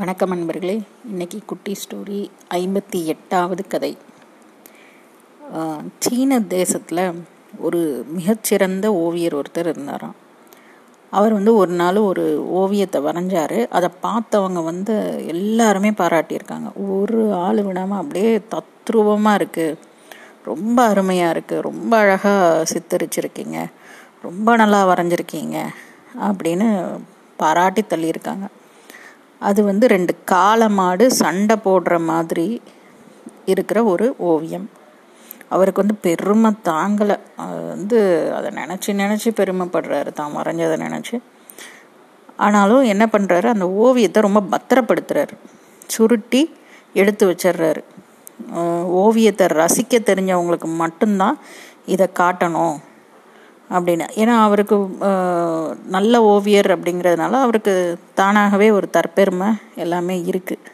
வணக்கம் நண்பர்களே. இன்னைக்கு குட்டி ஸ்டோரி ஐம்பத்தி எட்டாவது கதை. சீன தேசத்தில் ஒரு மிகச்சிறந்த ஓவியர் ஒருத்தர் இருந்தாராம். அவர் வந்து ஒரு நாள் ஒரு ஓவியத்தை வரைஞ்சார். அதை பார்த்தவங்க வந்து எல்லாருமே பாராட்டியிருக்காங்க. ஒரு ஆள் விடாமல் அப்படியே தத்ரூபமாக இருக்குது ரொம்ப அருமையாக இருக்குது ரொம்ப அழகாக சித்தரிச்சிருக்கீங்க. ரொம்ப நல்லா வரைஞ்சிருக்கீங்க அப்படின்னு பாராட்டி தள்ளியிருக்காங்க. அது வந்து ரெண்டு காளை மாடு சண்டை போடுற மாதிரி இருக்கிற ஒரு ஓவியம். அவருக்கு வந்து பெருமை தாங்கலை. அது வந்து அதை நினச்சி நினச்சி பெருமைப்படுறாரு. தான் வரைஞ்சதை நினச்சி. ஆனாலும் என்ன பண்ணுறாரு அந்த ஓவியத்தை ரொம்ப பத்திரப்படுத்துறாரு. சுருட்டி எடுத்து வச்சிடுறாரு. ஓவியத்தை ரசிக்க தெரிஞ்சவங்களுக்கு மட்டும்தான் இதை காட்டணும். அப்படின்னு. ஏன்னா அவருக்கு நல்ல ஓவியர் அப்படிங்கிறதுனால அவருக்கு தானாகவே ஒரு தற்பெருமை எல்லாமே இருக்குது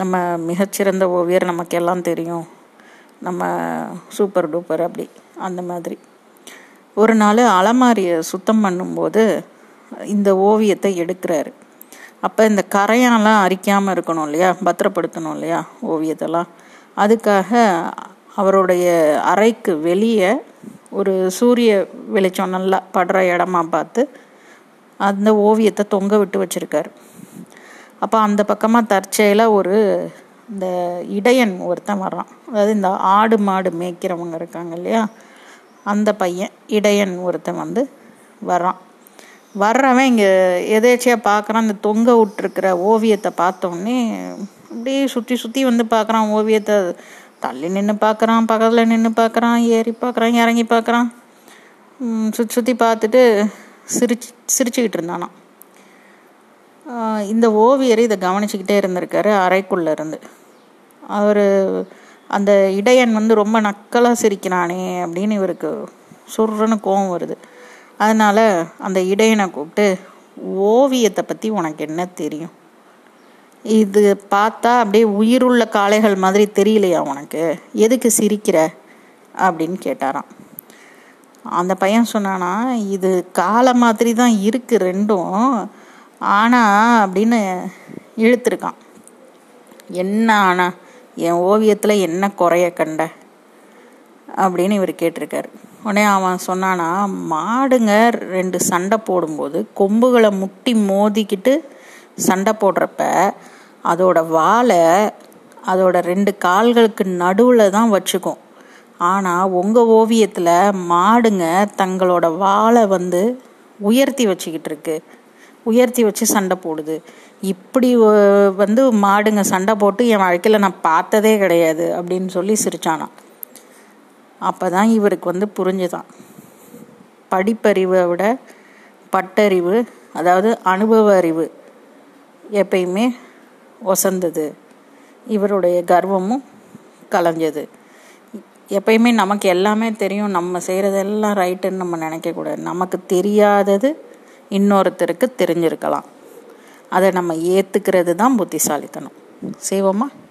நம்ம மிகச்சிறந்த ஓவியர் நமக்கு எல்லாம் தெரியும். நம்ம சூப்பர் டூப்பர் அப்படி அந்த மாதிரி. ஒரு நாள் அலமாரியை சுத்தம் பண்ணும்போது இந்த ஓவியத்தை எடுக்கிறாரு. அப்போ இந்த கரையெல்லாம் அரிக்காமல் இருக்கணும் இல்லையா? பத்திரப்படுத்தணும் இல்லையா? ஓவியத்தெல்லாம். அதுக்காக அவருடைய அறைக்கு வெளியே ஒரு சூரிய வெளிச்சம் நல்லா படுற இடமா பார்த்து அந்த ஓவியத்தை தொங்க விட்டு வச்சுருக்காரு. அப்போ அந்த பக்கமாக தற்செயலாக ஒரு இந்த இடையன் ஒருத்தன் வர்றான். அதாவது இந்த ஆடு மாடு மேய்க்கிறவங்க இருக்காங்க இல்லையா? அந்த பையன் இடையன் ஒருத்தன் வந்து வர்றான். வர்றவன் இங்கே எதேச்சியாக பார்க்குறான் அந்த தொங்க விட்டுருக்கிற ஓவியத்தை பார்த்தோன்னே அப்படியே சுற்றி சுற்றி வந்து பார்க்குறான் ஓவியத்தை தள்ளி நின்று பார்க்குறான் பக்கத்தில் நின்று பார்க்குறான் ஏறி பார்க்குறான் இறங்கி பார்க்குறான் சுற்றி சுற்றி பார்த்துட்டு சிரிச்சு சிரிச்சுக்கிட்டு இருந்தானாம். இந்த ஓவியர் இதை கவனிச்சுக்கிட்டே இருந்திருக்காரு அறைக்குள்ளே இருந்து. அவர் அந்த இடையன் வந்து ரொம்ப நக்கலாக சிரிக்கிறானே அப்படின்னு இவருக்கு சுருன்னு கோவம் வருது. அதனால் அந்த இடையனை கூப்பிட்டு ஓவியத்தை பற்றி உனக்கு என்ன தெரியும்? இது பார்த்தா அப்படியே உயிருள்ள காளைகள் மாதிரி தெரியலையா உனக்கு? எதுக்கு சிரிக்கிற? அப்படின்னு கேட்டாராம். அந்த பையன் சொன்னானா இது காலை மாதிரி தான் இருக்கு ரெண்டும். ஆனா அப்படின்னு இழுத்துருக்கான். என்ன ஆனா என் ஓவியத்தில் என்ன குறைய கண்ட? அப்படின்னு இவர் கேட்டிருக்காரு. உடனே அவன் சொன்னானா மாடுங்க ரெண்டு சண்டை போடும்போது கொம்புகளை முட்டி மோதிக்கிட்டு சண்டை போடுறப்ப அதோட வாழை அதோட ரெண்டு கால்களுக்கு நடுவில் தான் வச்சுக்கும். ஆனால் உங்கள் ஓவியத்தில் மாடுங்க தங்களோட வாழை வந்து உயர்த்தி வச்சுக்கிட்டு இருக்கு. உயர்த்தி வச்சு சண்டை போடுது. இப்படி வந்து மாடுங்க சண்டை போட்டு என் வாழ்க்கையில் நான் பார்த்ததே கிடையாது அப்படின்னு சொல்லி சிரிச்சானா அப்போ தான் இவருக்கு வந்து புரிஞ்சுதான். படிப்பறிவை விட பட்டறிவு அதாவது அனுபவ அறிவு எப்பயுமே ஒசந்தது. இவருடைய கர்வமும் கலைஞ்சது. எப்பயுமே நமக்கு எல்லாமே தெரியும். நம்ம செய்கிறதெல்லாம் ரைட்டுன்னு நம்ம நினைக்கக்கூடாது. நமக்கு தெரியாதது இன்னொருத்தருக்கு தெரிஞ்சிருக்கலாம். அதை நம்ம ஏற்றுக்கிறது தான் புத்திசாலித்தனம். செய்வோமா?